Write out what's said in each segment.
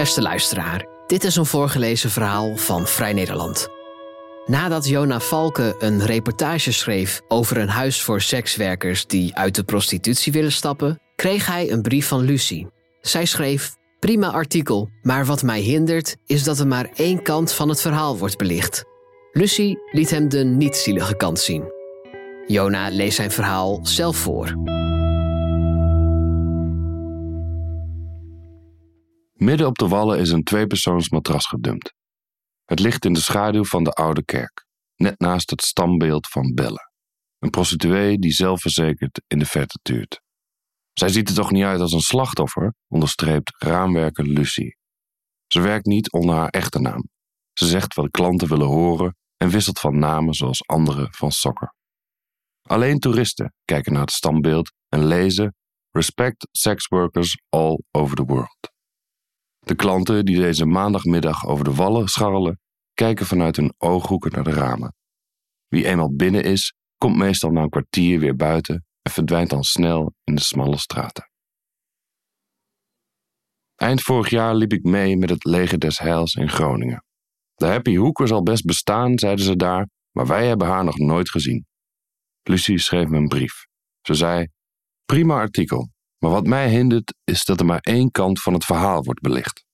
Beste luisteraar, dit is een voorgelezen verhaal van Vrij Nederland. Nadat Jona Valke een reportage schreef over een huis voor sekswerkers die uit de prostitutie willen stappen, kreeg hij een brief van Lucie. Zij schreef: Prima artikel, maar wat mij hindert is dat er maar één kant van het verhaal wordt belicht. Lucie liet hem de niet-zielige kant zien. Jona leest zijn verhaal zelf voor. Midden op de wallen is een tweepersoonsmatras gedumpt. Het ligt in de schaduw van de oude kerk, net naast het stambeeld van Belle. Een prostituee die zelfverzekerd in de verte tuurt. Zij ziet er toch niet uit als een slachtoffer, onderstreept raamwerker Lucie. Ze werkt niet onder haar echte naam. Ze zegt wat klanten willen horen en wisselt van namen zoals anderen van sokker. Alleen toeristen kijken naar het stambeeld en lezen Respect sex workers all over the world. De klanten die deze maandagmiddag over de wallen scharrelen, kijken vanuit hun ooghoeken naar de ramen. Wie eenmaal binnen is, komt meestal na een kwartier weer buiten en verdwijnt dan snel in de smalle straten. Eind vorig jaar liep ik mee met het leger des Heils in Groningen. De Happy Hoeker zal best bestaan, zeiden ze daar, maar wij hebben haar nog nooit gezien. Lucie schreef me een brief. Ze zei: Prima artikel, maar wat mij hindert is dat er maar één kant van het verhaal wordt belicht.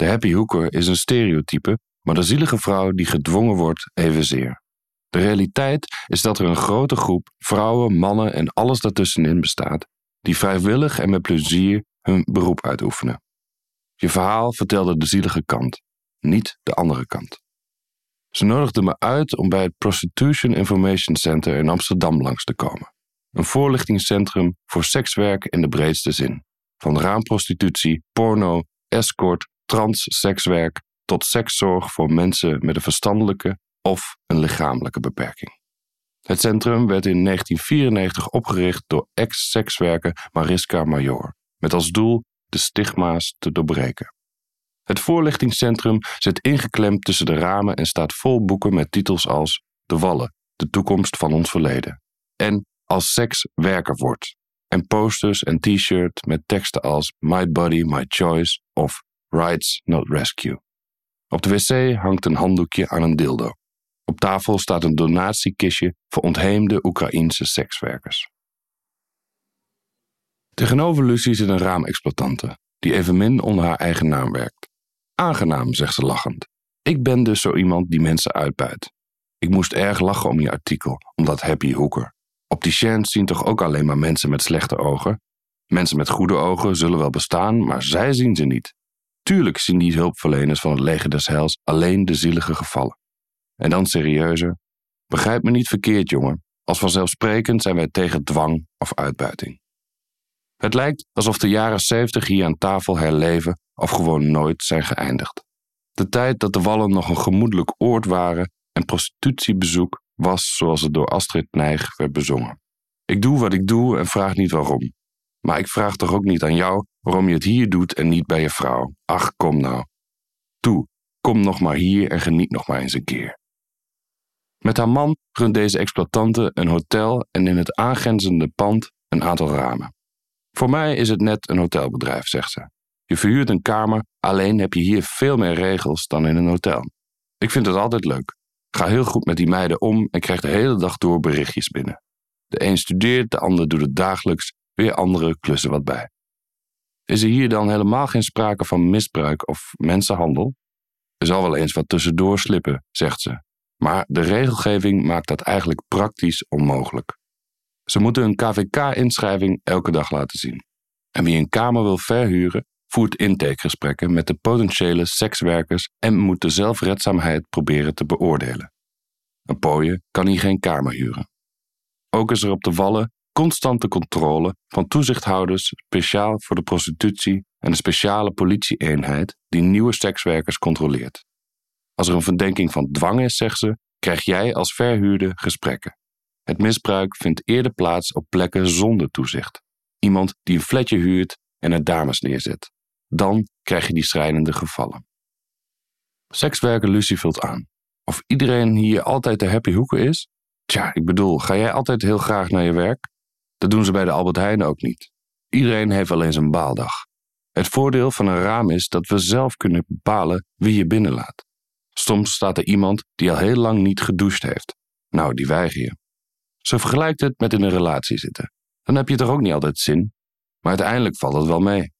De happy hooker is een stereotype, maar de zielige vrouw die gedwongen wordt evenzeer. De realiteit is dat er een grote groep vrouwen, mannen en alles daartussenin bestaat, die vrijwillig en met plezier hun beroep uitoefenen. Je verhaal vertelde de zielige kant, niet de andere kant. Ze nodigde me uit om bij het Prostitution Information Center in Amsterdam langs te komen. Een voorlichtingscentrum voor sekswerk in de breedste zin. Van raamprostitutie, porno, escort, transsekswerk tot sekszorg voor mensen met een verstandelijke of een lichamelijke beperking. Het centrum werd in 1994 opgericht door ex-sekswerker Mariska Major, met als doel de stigma's te doorbreken. Het voorlichtingscentrum zit ingeklemd tussen de ramen en staat vol boeken met titels als De Wallen, de toekomst van ons verleden en Als seks werker wordt en posters en t-shirts met teksten als My Body, My Choice of Rights Not Rescue. Op de wc hangt een handdoekje aan een dildo. Op tafel staat een donatiekistje voor ontheemde Oekraïense sekswerkers. Tegenover Lucie zit een raamexploitante, die evenmin onder haar eigen naam werkt. Aangenaam, zegt ze lachend. Ik ben dus zo iemand die mensen uitbuit. Ik moest erg lachen om je artikel, om dat happy hoeker. Opticiens zien toch ook alleen maar mensen met slechte ogen? Mensen met goede ogen zullen wel bestaan, maar zij zien ze niet. Tuurlijk zien die hulpverleners van het leger des heils alleen de zielige gevallen. En dan serieuzer. Begrijp me niet verkeerd, jongen. Als vanzelfsprekend zijn wij tegen dwang of uitbuiting. Het lijkt alsof de jaren zeventig hier aan tafel herleven of gewoon nooit zijn geëindigd. De tijd dat de wallen nog een gemoedelijk oord waren en prostitutiebezoek was zoals het door Astrid Nijg werd bezongen. Ik doe wat ik doe en vraag niet waarom. Maar ik vraag toch ook niet aan jou waarom je het hier doet en niet bij je vrouw. Ach, kom nou. Toe, kom nog maar hier en geniet nog maar eens een keer. Met haar man runt deze exploitante een hotel en in het aangrenzende pand een aantal ramen. Voor mij is het net een hotelbedrijf, zegt ze. Je verhuurt een kamer, alleen heb je hier veel meer regels dan in een hotel. Ik vind het altijd leuk. Ga heel goed met die meiden om en krijg de hele dag door berichtjes binnen. De een studeert, de ander doet het dagelijks, weer andere klussen wat bij. Is er hier dan helemaal geen sprake van misbruik of mensenhandel? Er zal wel eens wat tussendoor slippen, zegt ze. Maar de regelgeving maakt dat eigenlijk praktisch onmogelijk. Ze moeten hun KVK-inschrijving elke dag laten zien. En wie een kamer wil verhuren, voert intakegesprekken met de potentiële sekswerkers en moet de zelfredzaamheid proberen te beoordelen. Een pooie kan hier geen kamer huren. Ook is er op de wallen constante controle van toezichthouders speciaal voor de prostitutie en een speciale politieeenheid die nieuwe sekswerkers controleert. Als er een verdenking van dwang is, zegt ze, krijg jij als verhuurder gesprekken. Het misbruik vindt eerder plaats op plekken zonder toezicht. Iemand die een flatje huurt en er dames neerzet. Dan krijg je die schrijnende gevallen. Sekswerker Lucie vult aan. Of iedereen hier altijd de happy hoeken is? Tja, ik bedoel, ga jij altijd heel graag naar je werk? Dat doen ze bij de Albert Heijn ook niet. Iedereen heeft wel eens een baaldag. Het voordeel van een raam is dat we zelf kunnen bepalen wie je binnenlaat. Soms staat er iemand die al heel lang niet gedoucht heeft. Nou, die weiger je. Ze vergelijkt het met in een relatie zitten. Dan heb je toch ook niet altijd zin, maar uiteindelijk valt het wel mee.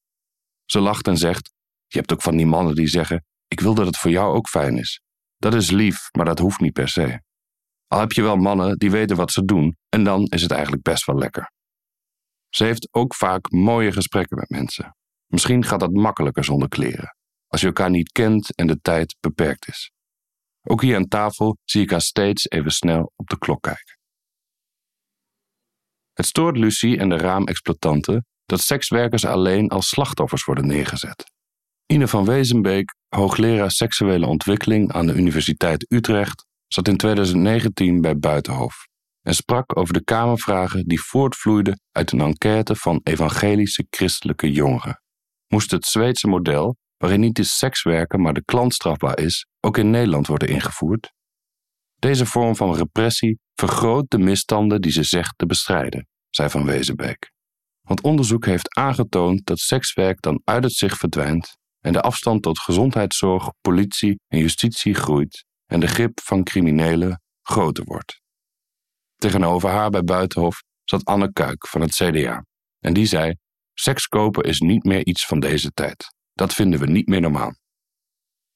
Ze lacht en zegt: Je hebt ook van die mannen die zeggen: Ik wil dat het voor jou ook fijn is. Dat is lief, maar dat hoeft niet per se. Al heb je wel mannen die weten wat ze doen, en dan is het eigenlijk best wel lekker. Ze heeft ook vaak mooie gesprekken met mensen. Misschien gaat dat makkelijker zonder kleren, als je elkaar niet kent en de tijd beperkt is. Ook hier aan tafel zie ik haar steeds even snel op de klok kijken. Het stoort Lucie en de raamexploitanten dat sekswerkers alleen als slachtoffers worden neergezet. Ine van Wezenbeek, hoogleraar seksuele ontwikkeling aan de Universiteit Utrecht, zat in 2019 bij Buitenhof en sprak over de Kamervragen die voortvloeiden uit een enquête van evangelische christelijke jongeren. Moest het Zweedse model, waarin niet de sekswerker maar de klant strafbaar is, ook in Nederland worden ingevoerd? Deze vorm van repressie vergroot de misstanden die ze zegt te bestrijden, zei Van Wezenbeek. Want onderzoek heeft aangetoond dat sekswerk dan uit het zicht verdwijnt en de afstand tot gezondheidszorg, politie en justitie groeit en de grip van criminelen groter wordt. Tegenover haar bij Buitenhof zat Anne Kuik van het CDA en die zei: Seks kopen is niet meer iets van deze tijd. Dat vinden we niet meer normaal.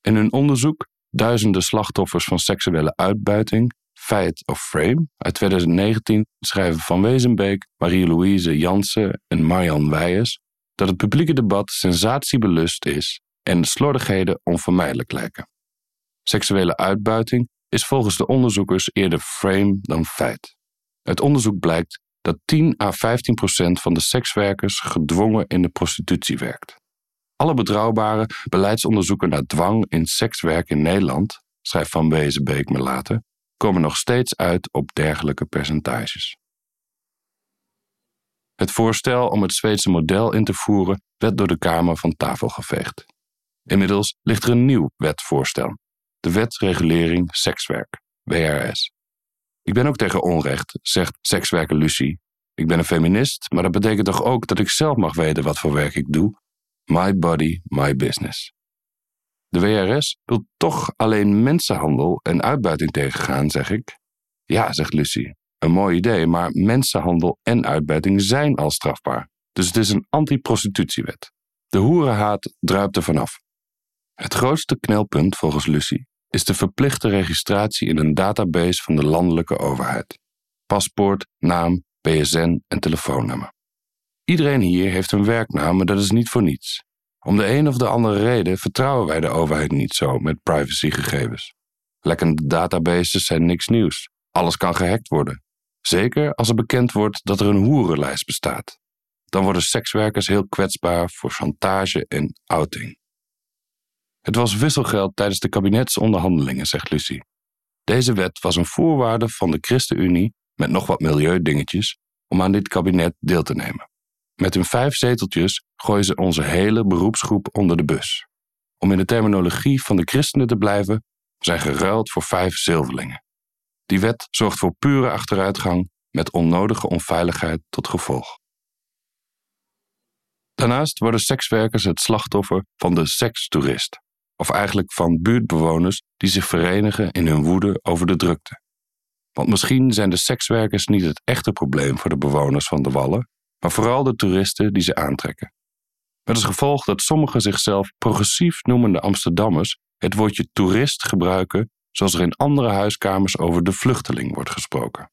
In hun onderzoek Duizenden slachtoffers van seksuele uitbuiting, Feit of Frame, uit 2019 schrijven Van Wezenbeek, Marie-Louise Jansen en Marjan Weijers dat het publieke debat sensatiebelust is en slordigheden onvermijdelijk lijken. Seksuele uitbuiting is volgens de onderzoekers eerder frame dan feit. Uit onderzoek blijkt dat 10 à 15 procent van de sekswerkers gedwongen in de prostitutie werkt. Alle betrouwbare beleidsonderzoeken naar dwang in sekswerk in Nederland, schrijft Van Wezenbeek me later, komen nog steeds uit op dergelijke percentages. Het voorstel om het Zweedse model in te voeren werd door de Kamer van tafel geveegd. Inmiddels ligt er een nieuw wetvoorstel, de Wetsregulering Sekswerk, WRS. Ik ben ook tegen onrecht, zegt sekswerker Lucie. Ik ben een feminist, maar dat betekent toch ook dat ik zelf mag weten wat voor werk ik doe My body, my business. De WRS wil toch alleen mensenhandel en uitbuiting tegengaan, zeg ik. Ja, zegt Lucie. Een mooi idee, maar mensenhandel en uitbuiting zijn al strafbaar. Dus het is een anti-prostitutiewet. De hoerenhaat druipt er vanaf. Het grootste knelpunt, volgens Lucie, is de verplichte registratie in een database van de landelijke overheid. Paspoort, naam, PSN en telefoonnummer. Iedereen hier heeft een werknaam, maar dat is niet voor niets. Om de een of de andere reden vertrouwen wij de overheid niet zo met privacygegevens. Lekkende databases zijn niks nieuws. Alles kan gehackt worden. Zeker als er bekend wordt dat er een hoerenlijst bestaat. Dan worden sekswerkers heel kwetsbaar voor chantage en outing. Het was wisselgeld tijdens de kabinetsonderhandelingen, zegt Lucie. Deze wet was een voorwaarde van de ChristenUnie met nog wat milieudingetjes om aan dit kabinet deel te nemen. Met hun vijf zeteltjes gooien ze onze hele beroepsgroep onder de bus. Om in de terminologie van de christenen te blijven, zijn geruild voor vijf zilverlingen. Die wet zorgt voor pure achteruitgang met onnodige onveiligheid tot gevolg. Daarnaast worden sekswerkers het slachtoffer van de sekstoerist, of eigenlijk van buurtbewoners die zich verenigen in hun woede over de drukte. Want misschien zijn de sekswerkers niet het echte probleem voor de bewoners van de Wallen, maar vooral de toeristen die ze aantrekken. Met als gevolg dat sommige zichzelf progressief noemende Amsterdammers het woordje toerist gebruiken zoals er in andere huiskamers over de vluchteling wordt gesproken.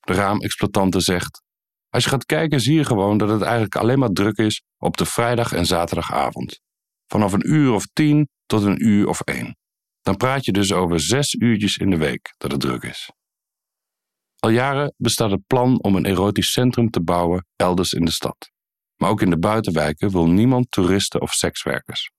De raamexploitante zegt: Als je gaat kijken, zie je gewoon dat het eigenlijk alleen maar druk is op de vrijdag en zaterdagavond. Vanaf een uur of tien tot een uur of één. Dan praat je dus over zes uurtjes in de week dat het druk is. Al jaren bestaat het plan om een erotisch centrum te bouwen elders in de stad. Maar ook in de buitenwijken wil niemand toeristen of sekswerkers.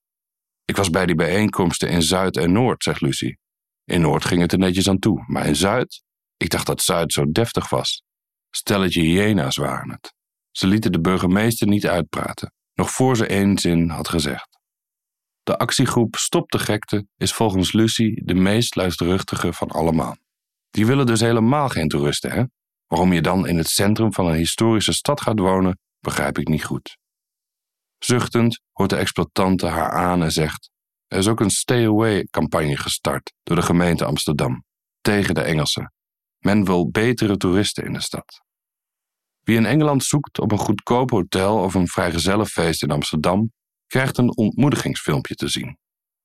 Ik was bij die bijeenkomsten in Zuid en Noord, zegt Lucie. In Noord ging het er netjes aan toe, maar in Zuid? Ik dacht dat Zuid zo deftig was. Stelletje hyena's waren het. Ze lieten de burgemeester niet uitpraten, nog voor ze één zin had gezegd. De actiegroep Stop de Gekte is volgens Lucie de meest luidruchtige van allemaal. Die willen dus helemaal geen toeristen, hè? Waarom je dan in het centrum van een historische stad gaat wonen, begrijp ik niet goed. Zuchtend hoort de exploitante haar aan en zegt: Er is ook een stay-away-campagne gestart door de gemeente Amsterdam tegen de Engelsen. Men wil betere toeristen in de stad. Wie in Engeland zoekt op een goedkoop hotel of een vrijgezellenfeest in Amsterdam, krijgt een ontmoedigingsfilmpje te zien.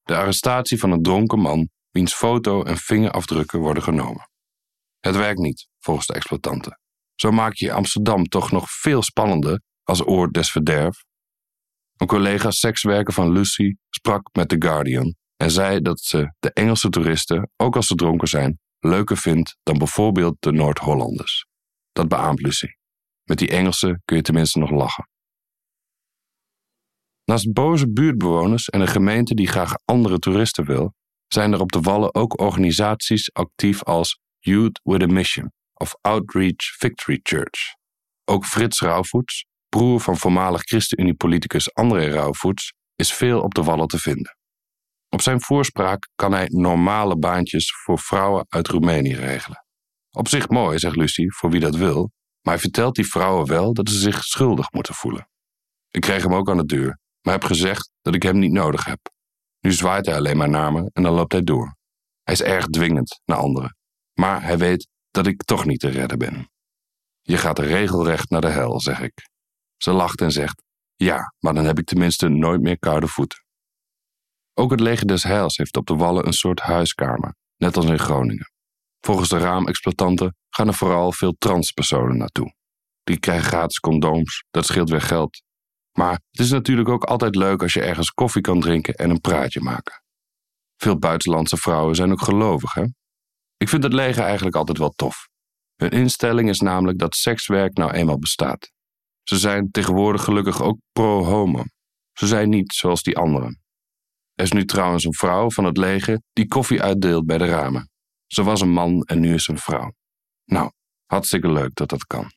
De arrestatie van een dronken man wiens foto en vingerafdrukken worden genomen. Het werkt niet, volgens de exploitanten. Zo maak je Amsterdam toch nog veel spannender als oord des verderf. Een collega sekswerker van Lucy sprak met The Guardian en zei dat ze de Engelse toeristen, ook als ze dronken zijn, leuker vindt dan bijvoorbeeld de Noord-Hollanders. Dat beaamt Lucy. Met die Engelsen kun je tenminste nog lachen. Naast boze buurtbewoners en een gemeente die graag andere toeristen wil, zijn er op de Wallen ook organisaties actief als Youth with a Mission of Outreach Victory Church. Ook Frits Rauwvoets, broer van voormalig ChristenUnie-politicus André Rauwvoets, is veel op de Wallen te vinden. Op zijn voorspraak kan hij normale baantjes voor vrouwen uit Roemenië regelen. Op zich mooi, zegt Lucy, voor wie dat wil, maar hij vertelt die vrouwen wel dat ze zich schuldig moeten voelen. Ik kreeg hem ook aan de deur, maar heb gezegd dat ik hem niet nodig heb. Nu zwaait hij alleen maar naar me en dan loopt hij door. Hij is erg dwingend naar anderen, maar hij weet dat ik toch niet te redden ben. Je gaat regelrecht naar de hel, zeg ik. Ze lacht en zegt: Ja, maar dan heb ik tenminste nooit meer koude voeten. Ook het leger des Heils heeft op de Wallen een soort huiskamer, net als in Groningen. Volgens de raamexploitanten gaan er vooral veel transpersonen naartoe. Die krijgen gratis condooms, dat scheelt weer geld. Maar het is natuurlijk ook altijd leuk als je ergens koffie kan drinken en een praatje maken. Veel buitenlandse vrouwen zijn ook gelovig, hè? Ik vind het leger eigenlijk altijd wel tof. Hun instelling is namelijk dat sekswerk nou eenmaal bestaat. Ze zijn tegenwoordig gelukkig ook pro-homo. Ze zijn niet zoals die anderen. Er is nu trouwens een vrouw van het leger die koffie uitdeelt bij de ramen. Ze was een man en nu is ze een vrouw. Nou, hartstikke leuk dat dat kan.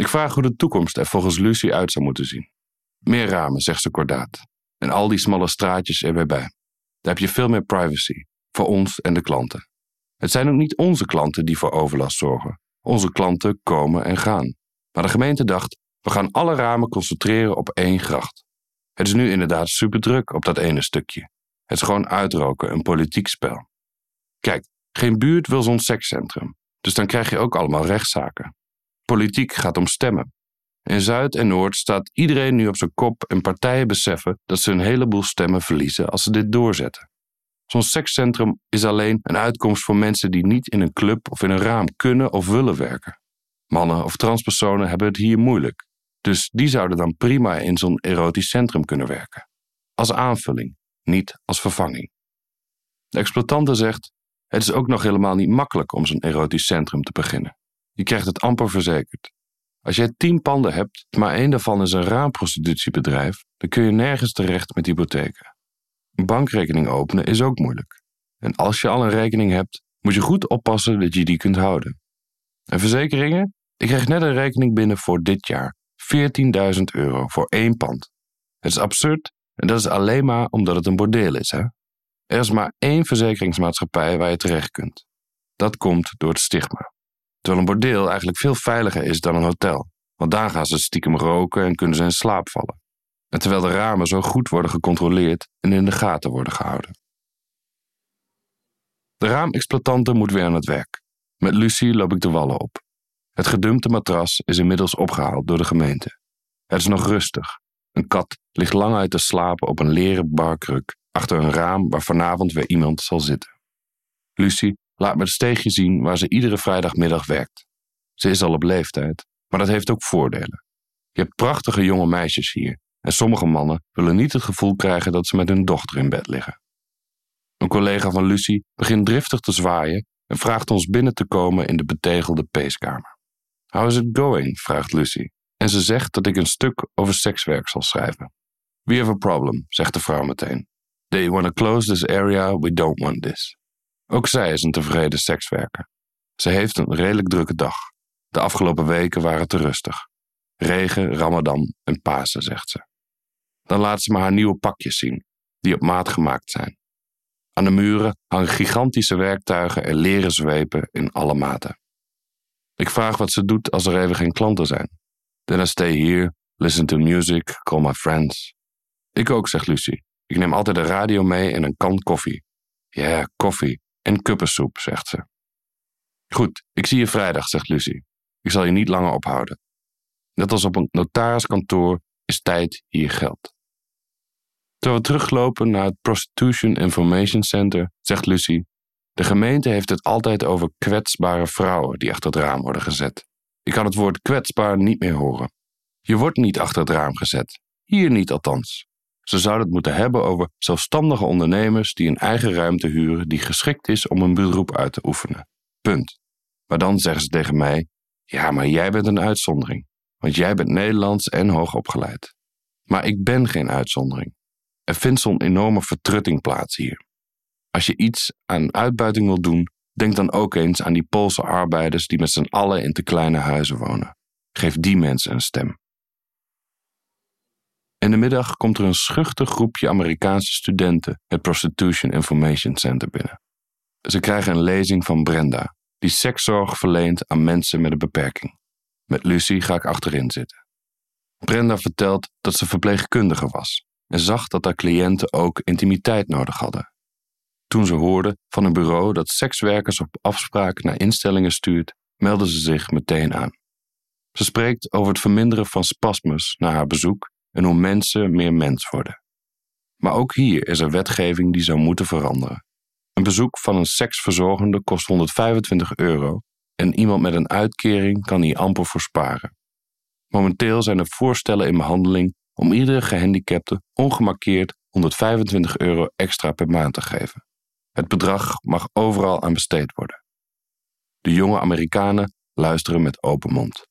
Ik vraag hoe de toekomst er volgens Lucy uit zou moeten zien. Meer ramen, zegt ze kordaat. En al die smalle straatjes er weer bij. Daar heb je veel meer privacy, voor ons en de klanten. Het zijn ook niet onze klanten die voor overlast zorgen. Onze klanten komen en gaan. Maar de gemeente dacht, we gaan alle ramen concentreren op één gracht. Het is nu inderdaad super druk op dat ene stukje. Het is gewoon uitroken, een politiek spel. Kijk, geen buurt wil zo'n sekscentrum, dus dan krijg je ook allemaal rechtszaken. Politiek gaat om stemmen. In Zuid en Noord staat iedereen nu op zijn kop en partijen beseffen dat ze een heleboel stemmen verliezen als ze dit doorzetten. Zo'n sekscentrum is alleen een uitkomst voor mensen die niet in een club of in een raam kunnen of willen werken. Mannen of transpersonen hebben het hier moeilijk, dus die zouden dan prima in zo'n erotisch centrum kunnen werken. Als aanvulling, niet als vervanging. De exploitante zegt: Het is ook nog helemaal niet makkelijk om zo'n erotisch centrum te beginnen. Je krijgt het amper verzekerd. Als jij tien panden hebt, maar één daarvan is een raamprostitutiebedrijf, dan kun je nergens terecht met hypotheken. Een bankrekening openen is ook moeilijk. En als je al een rekening hebt, moet je goed oppassen dat je die kunt houden. En verzekeringen? Ik kreeg net een rekening binnen voor dit jaar. 14.000 euro voor één pand. Het is absurd en dat is alleen maar omdat het een bordeel is. Hè? Er is maar één verzekeringsmaatschappij waar je terecht kunt. Dat komt door het stigma. Terwijl een bordeel eigenlijk veel veiliger is dan een hotel. Want daar gaan ze stiekem roken en kunnen ze in slaap vallen. En terwijl de ramen zo goed worden gecontroleerd en in de gaten worden gehouden. De raamexploitanten moet weer aan het werk. Met Lucie loop ik de wallen op. Het gedumpte matras is inmiddels opgehaald door de gemeente. Het is nog rustig. Een kat ligt lang uit te slapen op een leren barkruk achter een raam waar vanavond weer iemand zal zitten. Lucie laat me het steegje zien waar ze iedere vrijdagmiddag werkt. Ze is al op leeftijd, maar dat heeft ook voordelen. Je hebt prachtige jonge meisjes hier en sommige mannen willen niet het gevoel krijgen dat ze met hun dochter in bed liggen. Een collega van Lucie begint driftig te zwaaien en vraagt ons binnen te komen in de betegelde peeskamer. How is it going? vraagt Lucy. En ze zegt dat ik een stuk over sekswerk zal schrijven. We have a problem, zegt de vrouw meteen. They want to close this area, we don't want this. Ook zij is een tevreden sekswerker. Ze heeft een redelijk drukke dag. De afgelopen weken waren te rustig. Regen, Ramadan en Pasen, zegt ze. Dan laat ze me haar nieuwe pakjes zien, die op maat gemaakt zijn. Aan de muren hangen gigantische werktuigen en leren zwepen in alle maten. Ik vraag wat ze doet als er even geen klanten zijn. Then I stay here, Listen to music, call my friends. Ik ook, zegt Lucie. Ik neem altijd de radio mee en een kan koffie. Ja, koffie. En kuppensoep, zegt ze. Goed, ik zie je vrijdag, zegt Lucie. Ik zal je niet langer ophouden. Net als op een notariskantoor is tijd hier geld. Terwijl we teruglopen naar het Prostitution Information Center, zegt Lucie: De gemeente heeft het altijd over kwetsbare vrouwen die achter het raam worden gezet. Ik kan het woord kwetsbaar niet meer horen. Je wordt niet achter het raam gezet. Hier niet althans. Ze zouden het moeten hebben over zelfstandige ondernemers die een eigen ruimte huren die geschikt is om een beroep uit te oefenen. Punt. Maar dan zeggen ze tegen mij: Ja, maar jij bent een uitzondering, want jij bent Nederlands en hoogopgeleid. Maar ik ben geen uitzondering. Er vindt zo'n enorme vertrutting plaats hier. Als je iets aan uitbuiting wil doen, denk dan ook eens aan die Poolse arbeiders die met z'n allen in te kleine huizen wonen. Geef die mensen een stem. In de middag komt er een schuchter groepje Amerikaanse studenten het Prostitution Information Center binnen. Ze krijgen een lezing van Brenda, die sekszorg verleent aan mensen met een beperking. Met Lucy ga ik achterin zitten. Brenda vertelt dat ze verpleegkundige was en zag dat haar cliënten ook intimiteit nodig hadden. Toen ze hoorde van een bureau dat sekswerkers op afspraak naar instellingen stuurt, meldde ze zich meteen aan. Ze spreekt over het verminderen van spasmus na haar bezoek en hoe mensen meer mens worden. Maar ook hier is er wetgeving die zou moeten veranderen. Een bezoek van een seksverzorgende kost 125 euro en iemand met een uitkering kan hier amper voor sparen. Momenteel zijn er voorstellen in behandeling om iedere gehandicapte ongemarkeerd 125 euro extra per maand te geven. Het bedrag mag overal aan besteed worden. De jonge Amerikanen luisteren met open mond.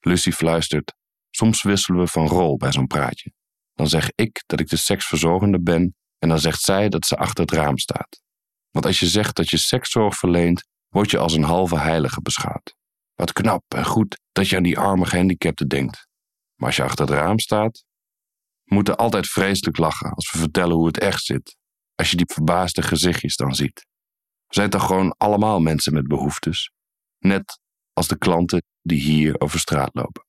Lucy fluistert: Soms wisselen we van rol bij zo'n praatje. Dan zeg ik dat ik de seksverzorgende ben en dan zegt zij dat ze achter het raam staat. Want als je zegt dat je sekszorg verleent, word je als een halve heilige beschouwd. Wat knap en goed dat je aan die arme gehandicapten denkt. Maar als je achter het raam staat, we moeten altijd vreselijk lachen als we vertellen hoe het echt zit. Als je die verbaasde gezichtjes dan ziet. We zijn toch gewoon allemaal mensen met behoeftes. Net als de klanten die hier over straat lopen.